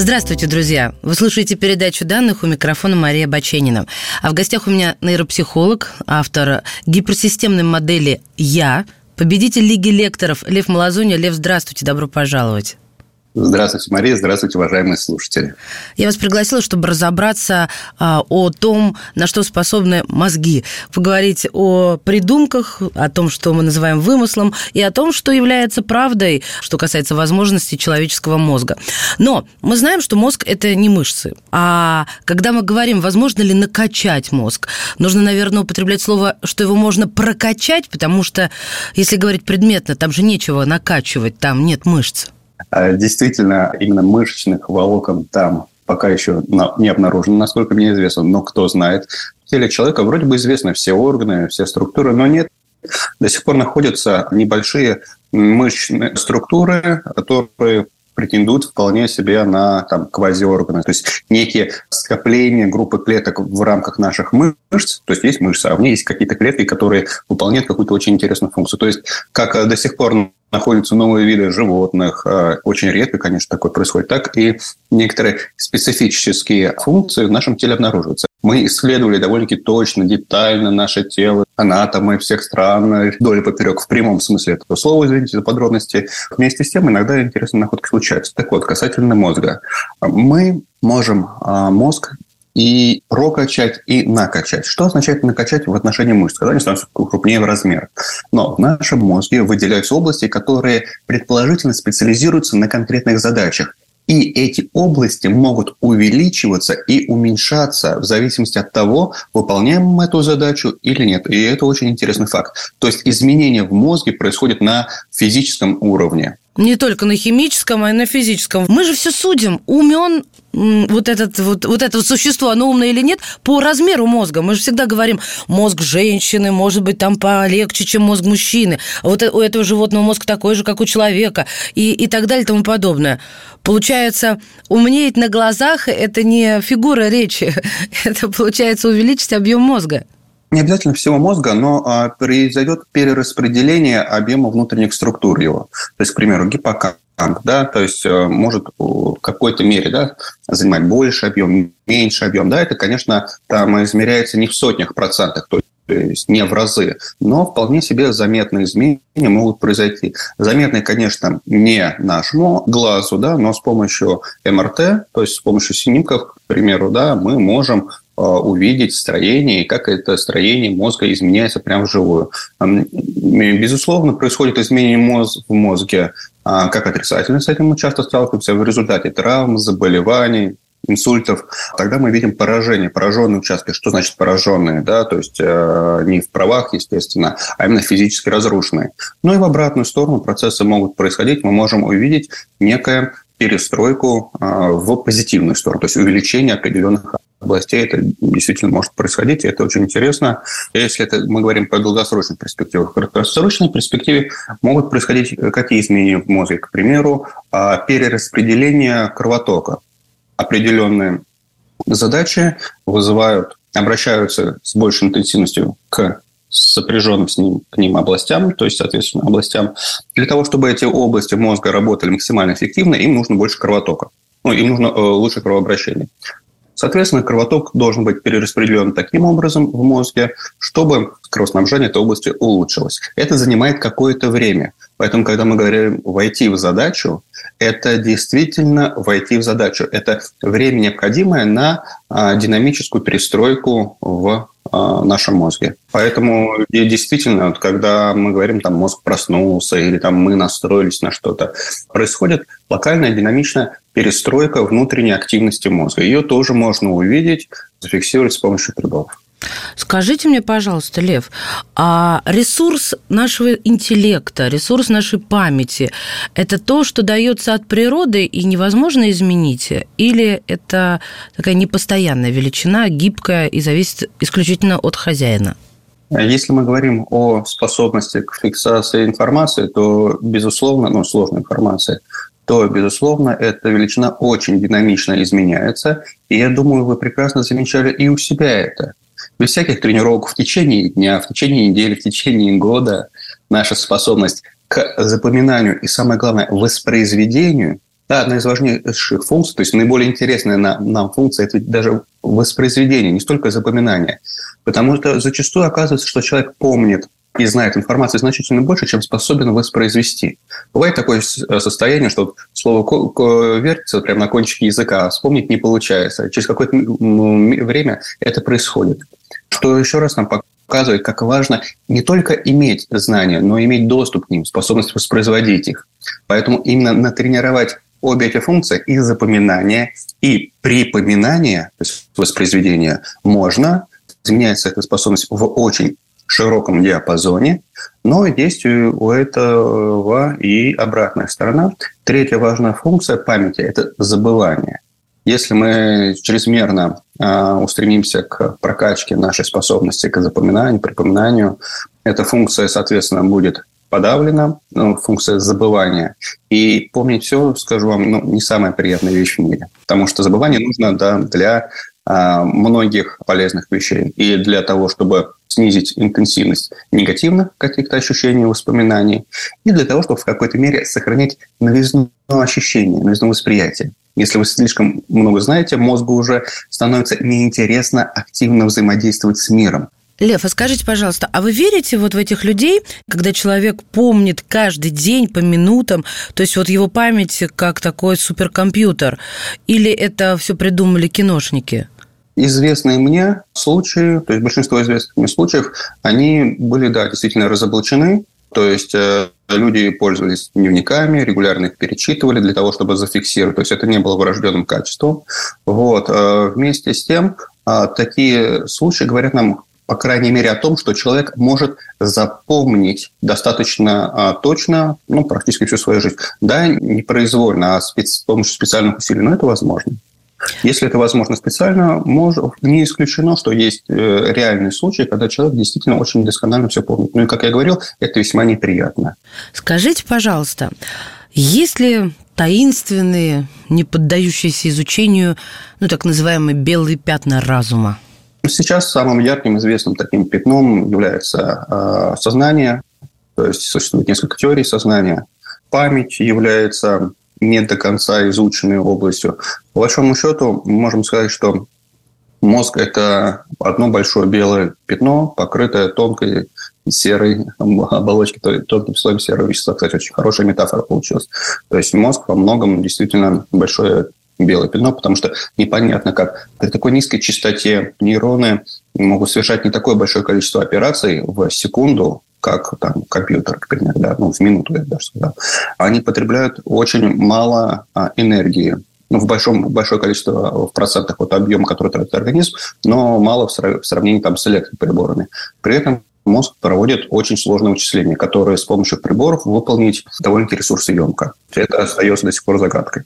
Здравствуйте, друзья! Вы слушаете передачу данных у микрофона Мария Баченина. А в гостях у меня нейропсихолог, автор гиперсистемной модели «Я», победитель Лиги лекторов Лев Малазуня. Лев, здравствуйте, добро пожаловать. Здравствуйте, Мария. Здравствуйте, уважаемые слушатели. Я вас пригласила, чтобы разобраться а, о том, на что способны мозги. Поговорить о придумках, о том, что мы называем вымыслом, и о том, что является правдой, что касается возможностей человеческого мозга. Но мы знаем, что мозг – это не мышцы. А когда мы говорим, возможно ли накачать мозг, нужно, наверное, употреблять слово, что его можно прокачать, потому что, если говорить предметно, там же нечего накачивать, там нет мышц. А, действительно, именно мышечных волокон там пока еще не обнаружено, насколько мне известно, но кто знает. В теле человека вроде бы известны все органы, все структуры, но нет. До сих пор находятся небольшие мышечные структуры, которые претендуют вполне себе на там, квазиорганы. То есть некие скопления группы клеток в рамках наших мышц. То есть есть мышцы, а в ней есть какие-то клетки, которые выполняют какую-то очень интересную функцию. То есть как до сих пор находятся новые виды животных. А, очень редко, конечно, такое происходит. Так и некоторые специфические функции в нашем теле обнаруживаются. Мы исследовали довольно-таки точно, детально наше тело, анатомы всех стран, вдоль и поперек, в прямом смысле этого слова, извините за подробности. Вместе с тем иногда интересные находки случаются. Так вот, касательно мозга. Мы можем а, мозг и прокачать, и накачать. Что означает накачать в отношении мышц? Когда они становятся крупнее в размер. Но в нашем мозге выделяются области, которые предположительно специализируются на конкретных задачах. И эти области могут увеличиваться и уменьшаться в зависимости от того, выполняем мы эту задачу или нет. И это очень интересный факт. То есть изменения в мозге происходят на физическом уровне. Не только на химическом, а и на физическом. Мы же все судим. Умен вот, этот, вот, вот это существо, оно умное или нет, по размеру мозга. Мы же всегда говорим, мозг женщины может быть там полегче, чем мозг мужчины. Вот у этого животного мозг такой же, как у человека. И, и так далее и тому подобное. Получается, умнеть на глазах – это не фигура речи. Это, получается, увеличить объем мозга не обязательно всего мозга, но а, произойдет перераспределение объема внутренних структур его. То есть, к примеру, гиппокамп, да, то есть э, может в какой-то мере да, занимать больше объем, меньше объем. Да, это, конечно, там измеряется не в сотнях процентах, то есть не в разы, но вполне себе заметные изменения могут произойти. Заметные, конечно, не нашему глазу, да, но с помощью МРТ, то есть с помощью снимков, к примеру, да, мы можем увидеть строение и как это строение мозга изменяется прямо вживую. Безусловно, происходит изменение мозг в мозге а, как отрицательно. С этим мы часто сталкиваемся в результате травм, заболеваний, инсультов, тогда мы видим поражение, пораженные участки. Что значит пораженные? Да? То есть э, не в правах, естественно, а именно физически разрушенные. Ну и в обратную сторону процессы могут происходить. Мы можем увидеть некое перестройку э, в позитивную сторону, то есть увеличение определенных областей это действительно может происходить, и это очень интересно. Если это, мы говорим про долгосрочную перспективу, в краткосрочной перспективе могут происходить какие изменения в мозге? К примеру, а, перераспределение кровотока. Определенные задачи вызывают, обращаются с большей интенсивностью к сопряженным с ним, к ним областям, то есть, соответственно, областям. Для того, чтобы эти области мозга работали максимально эффективно, им нужно больше кровотока. Ну, им нужно э, лучше кровообращение. Соответственно, кровоток должен быть перераспределен таким образом в мозге, чтобы кровоснабжение этой области улучшилось. Это занимает какое-то время. Поэтому, когда мы говорим «войти в задачу», это действительно войти в задачу. Это время, необходимое на а, динамическую перестройку в а, нашем мозге. Поэтому действительно, когда мы говорим, там мозг проснулся или там мы настроились на что-то, происходит локальная динамичная перестройка внутренней активности мозга. Ее тоже можно увидеть, зафиксировать с помощью трудов. Скажите мне, пожалуйста, Лев, а ресурс нашего интеллекта, ресурс нашей памяти – это то, что дается от природы и невозможно изменить? Или это такая непостоянная величина, гибкая и зависит исключительно от хозяина? Если мы говорим о способности к фиксации информации, то, безусловно, ну, сложной информации, то, безусловно, эта величина очень динамично изменяется. И я думаю, вы прекрасно замечали и у себя это без всяких тренировок в течение дня, в течение недели, в течение года наша способность к запоминанию и, самое главное, воспроизведению да, одна из важнейших функций, то есть наиболее интересная нам, нам функция, это даже воспроизведение, не столько запоминание. Потому что зачастую оказывается, что человек помнит и знает информации значительно больше, чем способен воспроизвести. Бывает такое состояние, что слово вертится прямо на кончике языка, а вспомнить не получается. Через какое-то время это происходит что еще раз нам показывает, как важно не только иметь знания, но и иметь доступ к ним, способность воспроизводить их. Поэтому именно натренировать обе эти функции и запоминание, и припоминание, то есть воспроизведение, можно. Изменяется эта способность в очень широком диапазоне, но есть у этого и обратная сторона. Третья важная функция памяти – это забывание. Если мы чрезмерно э, устремимся к прокачке нашей способности к запоминанию, припоминанию, эта функция, соответственно, будет подавлена, ну, функция забывания. И помнить все, скажу вам, ну, не самая приятная вещь в мире. Потому что забывание нужно да, для э, многих полезных вещей. И для того, чтобы снизить интенсивность негативных каких-то ощущений, воспоминаний, и для того, чтобы в какой-то мере сохранять новизну ощущения, новизну восприятия. Если вы слишком много знаете, мозгу уже становится неинтересно активно взаимодействовать с миром. Лев, а скажите, пожалуйста, а вы верите вот в этих людей, когда человек помнит каждый день по минутам, то есть вот его память как такой суперкомпьютер, или это все придумали киношники? Известные мне случаи, то есть большинство известных мне случаев, они были, да, действительно разоблачены, то есть э, люди пользовались дневниками, регулярно их перечитывали для того, чтобы зафиксировать. То есть это не было врожденным качеством. Вот. Э, вместе с тем, э, такие случаи говорят нам по крайней мере, о том, что человек может запомнить достаточно точно, ну, практически всю свою жизнь. Да, не произвольно, а с помощью специальных усилий, но это возможно. Если это возможно специально, может, не исключено, что есть э, реальные случаи, когда человек действительно очень досконально все помнит. Ну и, как я говорил, это весьма неприятно. Скажите, пожалуйста, есть ли таинственные, не поддающиеся изучению, ну, так называемые белые пятна разума? Сейчас самым ярким известным таким пятном является э, сознание, то есть существует несколько теорий сознания. Память является не до конца изученной областью. По большому счету, можем сказать, что мозг – это одно большое белое пятно, покрытое тонкой серой оболочкой, тонким слоем серого вещества. Кстати, очень хорошая метафора получилась. То есть мозг во многом действительно большое белое пятно, потому что непонятно, как при такой низкой частоте нейроны могут совершать не такое большое количество операций в секунду, как там компьютер, к примеру, да, ну, в минуту, я даже сказал, они потребляют очень мало а, энергии, ну, в большом, большое количество в процентах вот объема, который тратит организм, но мало в сравнении там, с электроприборами. При этом мозг проводит очень сложные вычисления, которые с помощью приборов выполнить довольно-таки ресурсоемко. Это остается до сих пор загадкой.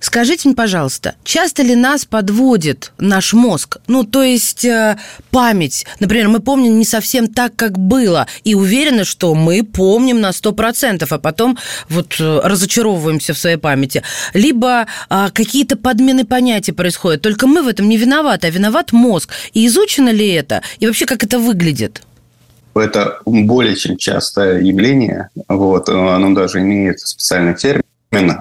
Скажите мне, пожалуйста, часто ли нас подводит наш мозг? Ну, то есть э, память. Например, мы помним не совсем так, как было, и уверены, что мы помним на 100%, а потом вот э, разочаровываемся в своей памяти. Либо э, какие-то подмены понятий происходят. Только мы в этом не виноваты, а виноват мозг. И изучено ли это? И вообще, как это выглядит? Это более чем частое явление. Вот, оно даже имеет специальный термин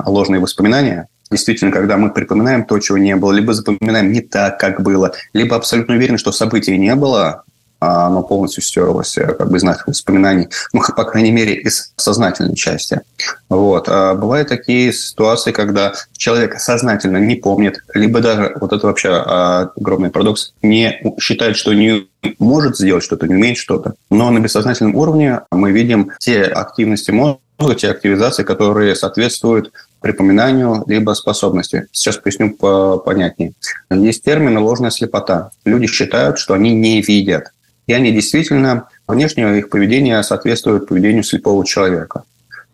ложные воспоминания действительно, когда мы припоминаем то, чего не было, либо запоминаем не так, как было, либо абсолютно уверены, что события не было, а оно полностью стерлось э, как бы из наших воспоминаний, ну, по крайней мере, из сознательной части. Вот. А бывают такие ситуации, когда человек сознательно не помнит, либо даже, вот это вообще а, огромный парадокс, не считает, что не может сделать что-то, не умеет что-то. Но на бессознательном уровне мы видим те активности мозга, те активизации, которые соответствуют припоминанию, либо способности. Сейчас поясню понятнее. Есть термин ложная слепота. Люди считают, что они не видят. И они действительно, внешнее их поведение соответствует поведению слепого человека.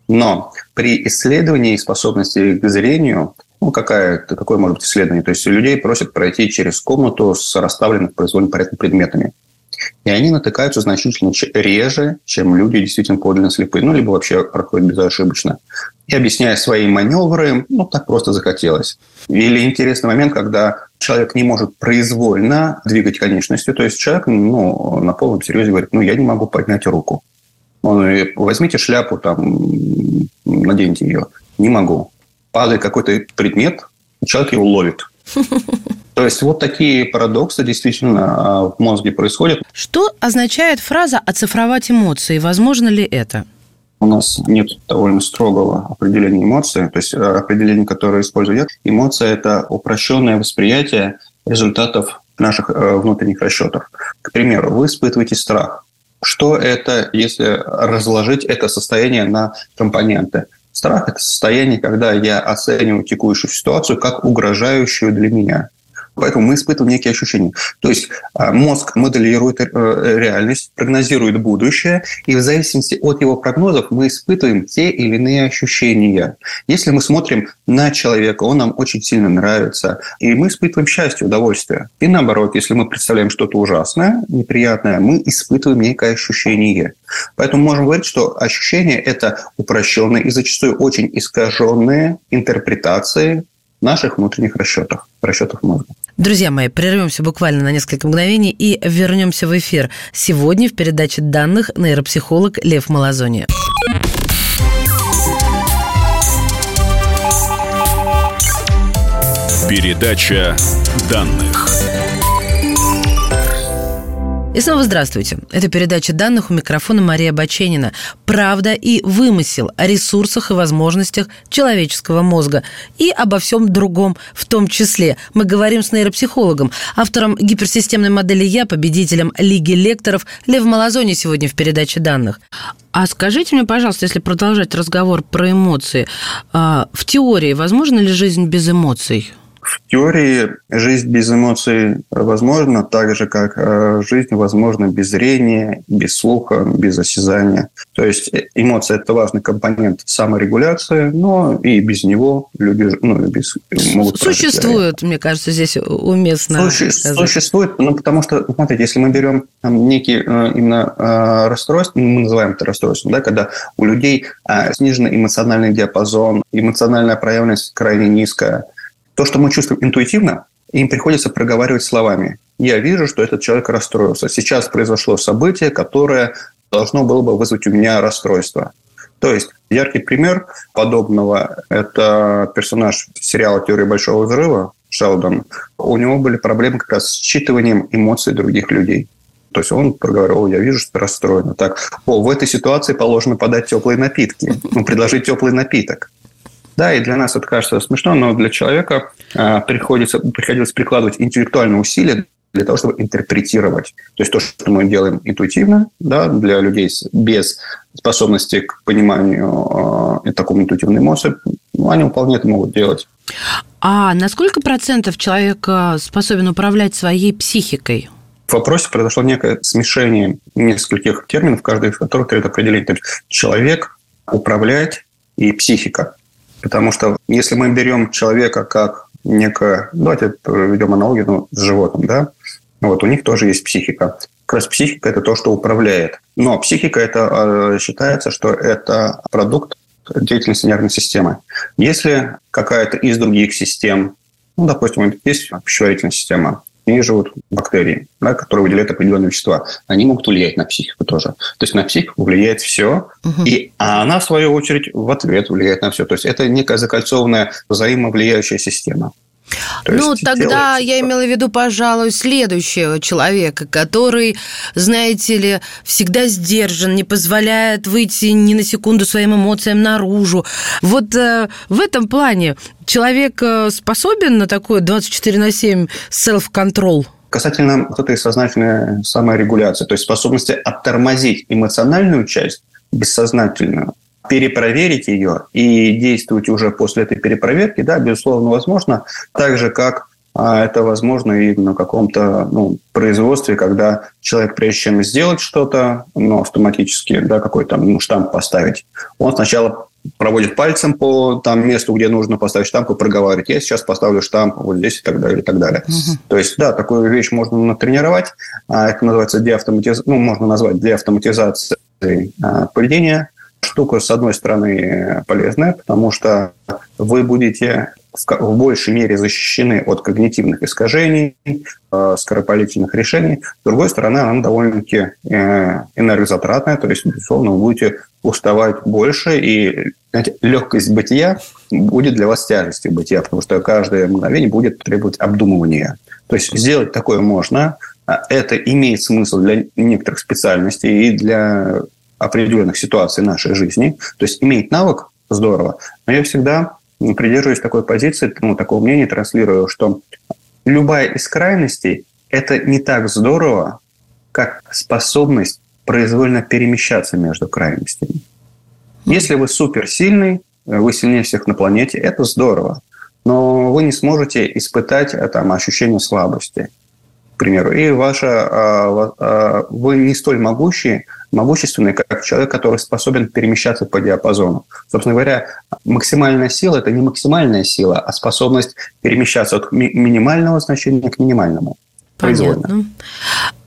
Но при исследовании способности к зрению, ну, какая, какое может быть исследование? То есть людей просят пройти через комнату с расставленными в произвольном порядке предметами. И они натыкаются значительно реже, чем люди действительно подлинно слепые, ну, либо вообще проходят безошибочно. И объясняя свои маневры, ну, так просто захотелось. Или интересный момент, когда человек не может произвольно двигать конечностью, то есть человек ну, на полном серьезе говорит, ну, я не могу поднять руку. Он, возьмите шляпу, там, наденьте ее. Не могу. Падает какой-то предмет, человек его ловит. То есть вот такие парадоксы действительно а, в мозге происходят. Что означает фраза «оцифровать эмоции»? Возможно ли это? У нас нет довольно строгого определения эмоции, то есть э, определение, которое использую я. Эмоция – это упрощенное восприятие результатов наших э, внутренних расчетов. К примеру, вы испытываете страх. Что это, если разложить это состояние на компоненты? Страх – это состояние, когда я оцениваю текущую ситуацию как угрожающую для меня. Поэтому мы испытываем некие ощущения. То есть а, мозг моделирует э, реальность, прогнозирует будущее, и в зависимости от его прогнозов мы испытываем те или иные ощущения. Если мы смотрим на человека, он нам очень сильно нравится, и мы испытываем счастье, удовольствие. И наоборот, если мы представляем что-то ужасное, неприятное, мы испытываем некое ощущение. Поэтому можем говорить, что ощущения – это упрощенные и зачастую очень искаженные интерпретации наших внутренних расчетов, расчетов мозга. Друзья мои, прервемся буквально на несколько мгновений и вернемся в эфир. Сегодня в передаче данных нейропсихолог Лев Малазони. Передача данных. И снова здравствуйте. Это передача данных у микрофона Мария Баченина. Правда и вымысел о ресурсах и возможностях человеческого мозга. И обо всем другом в том числе. Мы говорим с нейропсихологом, автором гиперсистемной модели «Я», победителем Лиги лекторов Лев Малазони сегодня в передаче данных. А скажите мне, пожалуйста, если продолжать разговор про эмоции, а, в теории возможно ли жизнь без эмоций? В теории жизнь без эмоций возможна, так же, как э, жизнь возможна без зрения, без слуха, без осязания. То есть э, эмоции – это важный компонент саморегуляции, но и без него люди ну, без, могут Существует, мне кажется, здесь уместно Суще, Существует, ну, потому что, смотрите, если мы берем там, некие э, именно расстройства, мы называем это расстройством, да, когда у людей снижен эмоциональный диапазон, эмоциональная проявленность крайне низкая – то, что мы чувствуем интуитивно, им приходится проговаривать словами. Я вижу, что этот человек расстроился. Сейчас произошло событие, которое должно было бы вызвать у меня расстройство. То есть яркий пример подобного – это персонаж сериала «Теория большого взрыва» Шелдон. У него были проблемы как раз с считыванием эмоций других людей. То есть он проговорил, я вижу, что ты расстроена. Так, о, в этой ситуации положено подать теплые напитки, ну, предложить теплый напиток. Да, и для нас это кажется смешно, но для человека э, приходится, приходилось прикладывать интеллектуальные усилия для того, чтобы интерпретировать. То есть то, что мы делаем интуитивно, да, для людей без способности к пониманию э, такому интуитивной эмоции, ну, они вполне это могут делать. А на сколько процентов человек способен управлять своей психикой? В вопросе произошло некое смешение нескольких терминов, каждый из которых требует определения. То есть человек, управлять и психика. Потому что если мы берем человека как некое, давайте ведем аналогию ну, с животным, да, вот у них тоже есть психика. Как раз психика – это то, что управляет. Но психика – это а, считается, что это продукт деятельности нервной системы. Если какая-то из других систем, ну, допустим, есть пищеварительная система, ней живут бактерии, да, которые выделяют определенные вещества. Они могут влиять на психику тоже. То есть на психику влияет все, угу. и она, в свою очередь, в ответ влияет на все. То есть это некая закольцованная взаимовлияющая система. То ну, тогда я имела в виду, пожалуй, следующего человека, который, знаете ли, всегда сдержан, не позволяет выйти ни на секунду своим эмоциям наружу. Вот э, в этом плане человек э, способен на такое 24 на 7 self-control? Касательно вот этой сознательной саморегуляции, то есть способности оттормозить эмоциональную часть, бессознательную, перепроверить ее и действовать уже после этой перепроверки, да, безусловно, возможно, так же, как а, это возможно и на каком-то ну, производстве, когда человек, прежде чем сделать что-то, ну, автоматически, да, какой-то ну, штамп поставить, он сначала проводит пальцем по там, месту, где нужно поставить штамп, и проговаривает, я сейчас поставлю штамп вот здесь и так далее, и так далее. Угу. То есть, да, такую вещь можно натренировать. А это называется деавтоматизация, ну, можно назвать деавтоматизацией а, поведения. Штука, с одной стороны, полезная, потому что вы будете в большей мере защищены от когнитивных искажений, э, скоропалительных решений. С другой стороны, она довольно-таки э, энергозатратная, то есть, безусловно, вы будете уставать больше, и знаете, легкость бытия будет для вас тяжестью бытия, потому что каждое мгновение будет требовать обдумывания. То есть сделать такое можно, а это имеет смысл для некоторых специальностей и для определенных ситуаций нашей жизни. То есть иметь навык здорово, но я всегда придерживаюсь такой позиции, ну, такого мнения транслирую, что любая из крайностей – это не так здорово, как способность произвольно перемещаться между крайностями. Если вы суперсильный, вы сильнее всех на планете, это здорово. Но вы не сможете испытать там, ощущение слабости, к примеру. И ваша, а, а, вы не столь могущие, могущественный, как человек, который способен перемещаться по диапазону. Собственно говоря, максимальная сила – это не максимальная сила, а способность перемещаться от ми- минимального значения к минимальному. Понятно.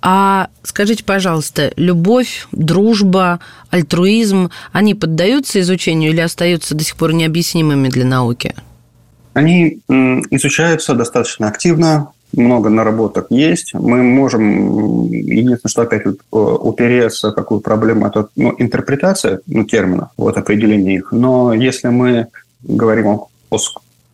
А скажите, пожалуйста, любовь, дружба, альтруизм, они поддаются изучению или остаются до сих пор необъяснимыми для науки? Они изучаются достаточно активно много наработок есть. Мы можем, единственное, что опять упереться, какую проблему, это ну, интерпретация ну, терминов, вот определение их. Но если мы говорим о, о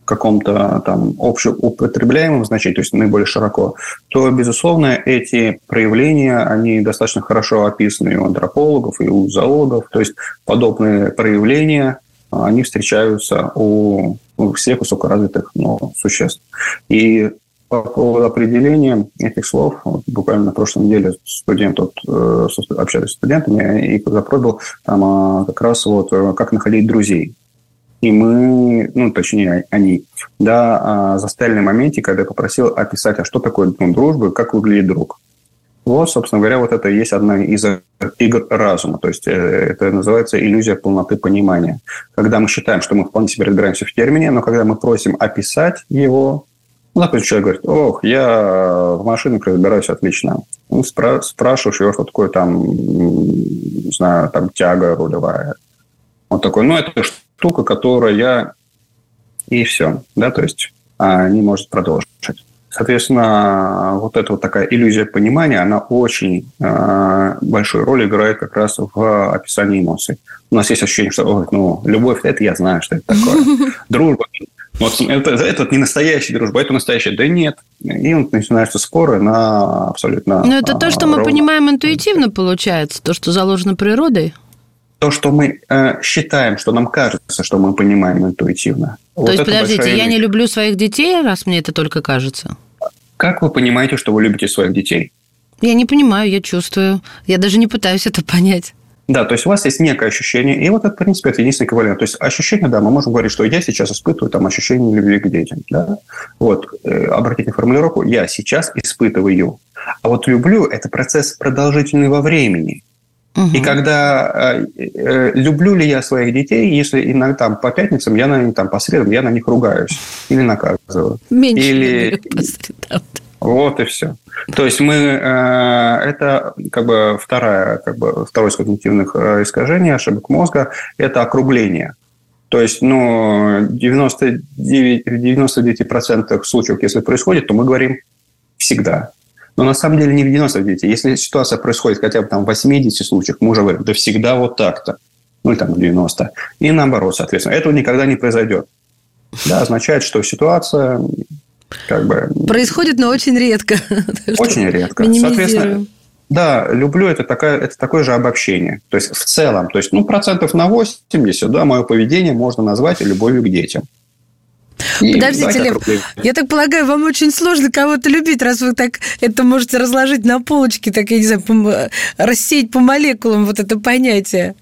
каком-то там общеупотребляемом значении, то есть наиболее широко, то, безусловно, эти проявления, они достаточно хорошо описаны у антропологов, и у зоологов. То есть подобные проявления, они встречаются у, у всех высокоразвитых ну, существ. И по поводу определения этих слов, вот буквально на прошлой неделе студент, вот, э, общались с студентами, и запрос был там а, как раз вот э, как находить друзей. И мы, ну, точнее, они, да, а, застряли на моменте, когда я попросил описать, а что такое ну, дружба, как выглядит друг. Вот, собственно говоря, вот это и есть одна из игр разума. То есть э, это называется иллюзия полноты понимания. Когда мы считаем, что мы вполне себе разбираемся в термине, но когда мы просим описать его, ну, допустим, человек говорит, ох, я в машинах разбираюсь отлично. Ну, спра- спрашиваешь его, что такое там, не знаю, там тяга рулевая. Он такой, ну, это штука, которая я... И все, да, то есть а, не может продолжить. Соответственно, вот эта вот такая иллюзия понимания, она очень э, большую роль играет как раз в описании эмоций. У нас есть ощущение, что Ой, ну, любовь – это я знаю, что это такое. Дружба вот это, это не настоящая дружба, это настоящая. Да нет. И начинаются споры на абсолютно... Но это то, что мы понимаем интуитивно, получается, то, что заложено природой? То, что мы э, считаем, что нам кажется, что мы понимаем интуитивно. То вот есть, подождите, я не люблю своих детей, раз мне это только кажется? Как вы понимаете, что вы любите своих детей? Я не понимаю, я чувствую. Я даже не пытаюсь это понять. Да, то есть у вас есть некое ощущение, и вот это, в принципе, это единственный эквивалент. То есть ощущение, да, мы можем говорить, что я сейчас испытываю там ощущение любви к детям. Да? Вот, э, обратите формулировку, я сейчас испытываю. А вот люблю – это процесс продолжительный во времени. Угу. И когда э, э, люблю ли я своих детей, если иногда там, по пятницам я на там по средам я на них ругаюсь или наказываю. Меньше или... по средам. Вот и все. То есть мы э, это как бы вторая, как бы второе из когнитивных э, искажений ошибок мозга – это округление. То есть, ну, 99, в 99% случаев, если происходит, то мы говорим всегда. Но на самом деле не в 99. Если ситуация происходит хотя бы там в 80 случаях, мы уже говорим, да всегда вот так-то. Ну, или там в 90. И наоборот, соответственно. Этого никогда не произойдет. Да, означает, что ситуация как бы... Происходит, но очень редко. Очень редко. Соответственно, да, люблю это, такая, это такое же обобщение. То есть в целом, то есть ну, процентов на 80, да, мое поведение можно назвать любовью к детям. И Подождите, Лев, я так полагаю, вам очень сложно кого-то любить, раз вы так это можете разложить на полочке, так, я не знаю, рассеять по молекулам вот это понятие.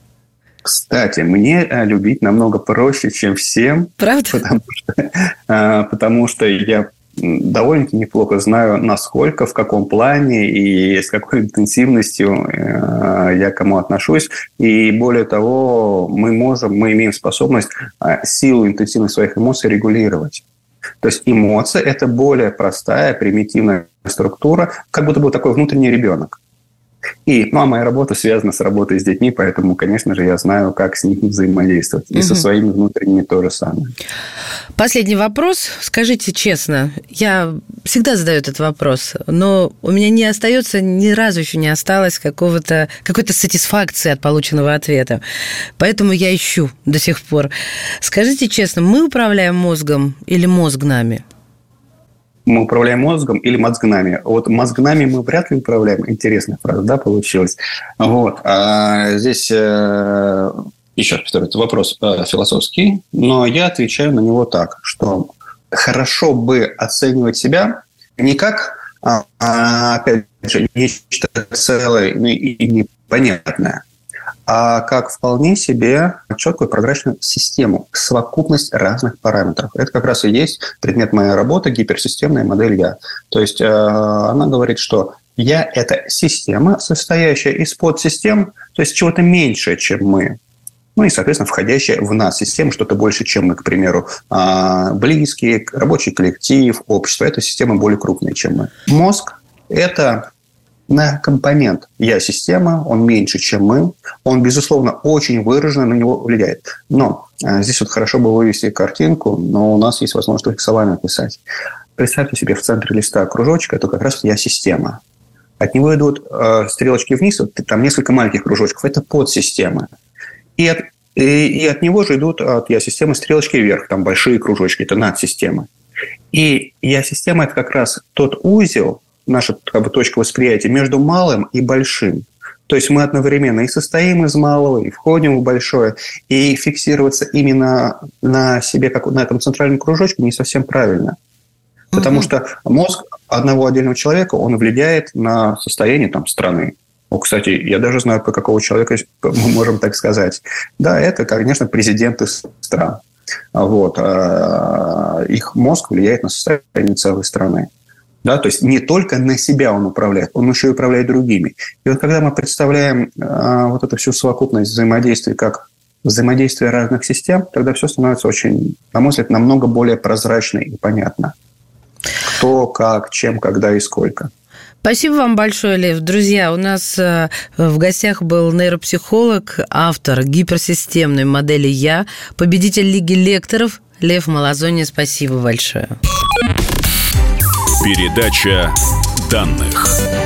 Кстати, мне э, любить намного проще, чем всем. Правда? Потому что, э, потому что я довольно-таки неплохо знаю, насколько, в каком плане и с какой интенсивностью э, я к кому отношусь. И более того, мы можем, мы имеем способность силу, интенсивность своих эмоций регулировать. То есть эмоция – это более простая, примитивная структура, как будто бы такой внутренний ребенок. И ну, а моя работа связана с работой с детьми, поэтому, конечно же, я знаю, как с ними взаимодействовать. И угу. со своими внутренними то же самое. Последний вопрос. Скажите честно, я всегда задаю этот вопрос, но у меня не остается, ни разу еще не осталось какого-то, какой-то сатисфакции от полученного ответа. Поэтому я ищу до сих пор. Скажите честно, мы управляем мозгом или мозг нами? Мы управляем мозгом или мозгнами. Вот мозгнами мы вряд ли управляем. Интересная фраза, да, получилась. Вот. А здесь э, еще повторю, это вопрос э, философский, но я отвечаю на него так, что хорошо бы оценивать себя не как, а, а опять же, нечто целое и непонятное, а как вполне себе четкую прозрачную систему, совокупность разных параметров. Это как раз и есть предмет моей работы, гиперсистемная модель «Я». То есть э, она говорит, что «Я» – это система, состоящая из подсистем, то есть чего-то меньшее, чем мы. Ну и, соответственно, входящая в нас система, что-то больше, чем мы, к примеру, а, близкие, рабочий коллектив, общество. Это система более крупная, чем мы. Мозг – это на компонент Я-система, он меньше, чем мы, он, безусловно, очень выраженно на него влияет. Но а, здесь вот хорошо бы вывести картинку, но у нас есть возможность словами описать. Представьте себе в центре листа кружочек, это как раз Я-система. От него идут э, стрелочки вниз, вот, там несколько маленьких кружочков, это подсистема. И от, и, и от него же идут от Я-системы стрелочки вверх, там большие кружочки, это надсистема. И Я-система – это как раз тот узел, наша как бы, точка восприятия между малым и большим. То есть мы одновременно и состоим из малого, и входим в большое, и фиксироваться именно на себе, как на этом центральном кружочке, не совсем правильно. Потому угу. что мозг одного отдельного человека, он влияет на состояние там, страны. О, кстати, я даже знаю, по какого человека мы можем так сказать. Да, это, конечно, президенты стран. Вот. А, их мозг влияет на состояние целой страны. Да, то есть не только на себя он управляет, он еще и управляет другими. И вот когда мы представляем э, вот эту всю совокупность взаимодействий как взаимодействие разных систем, тогда все становится очень, на мой взгляд, намного более прозрачно и понятно. Кто, как, чем, когда и сколько. Спасибо вам большое, Лев. Друзья, у нас э, в гостях был нейропсихолог, автор гиперсистемной модели «Я», победитель Лиги лекторов Лев Малазони. Спасибо большое. Передача данных.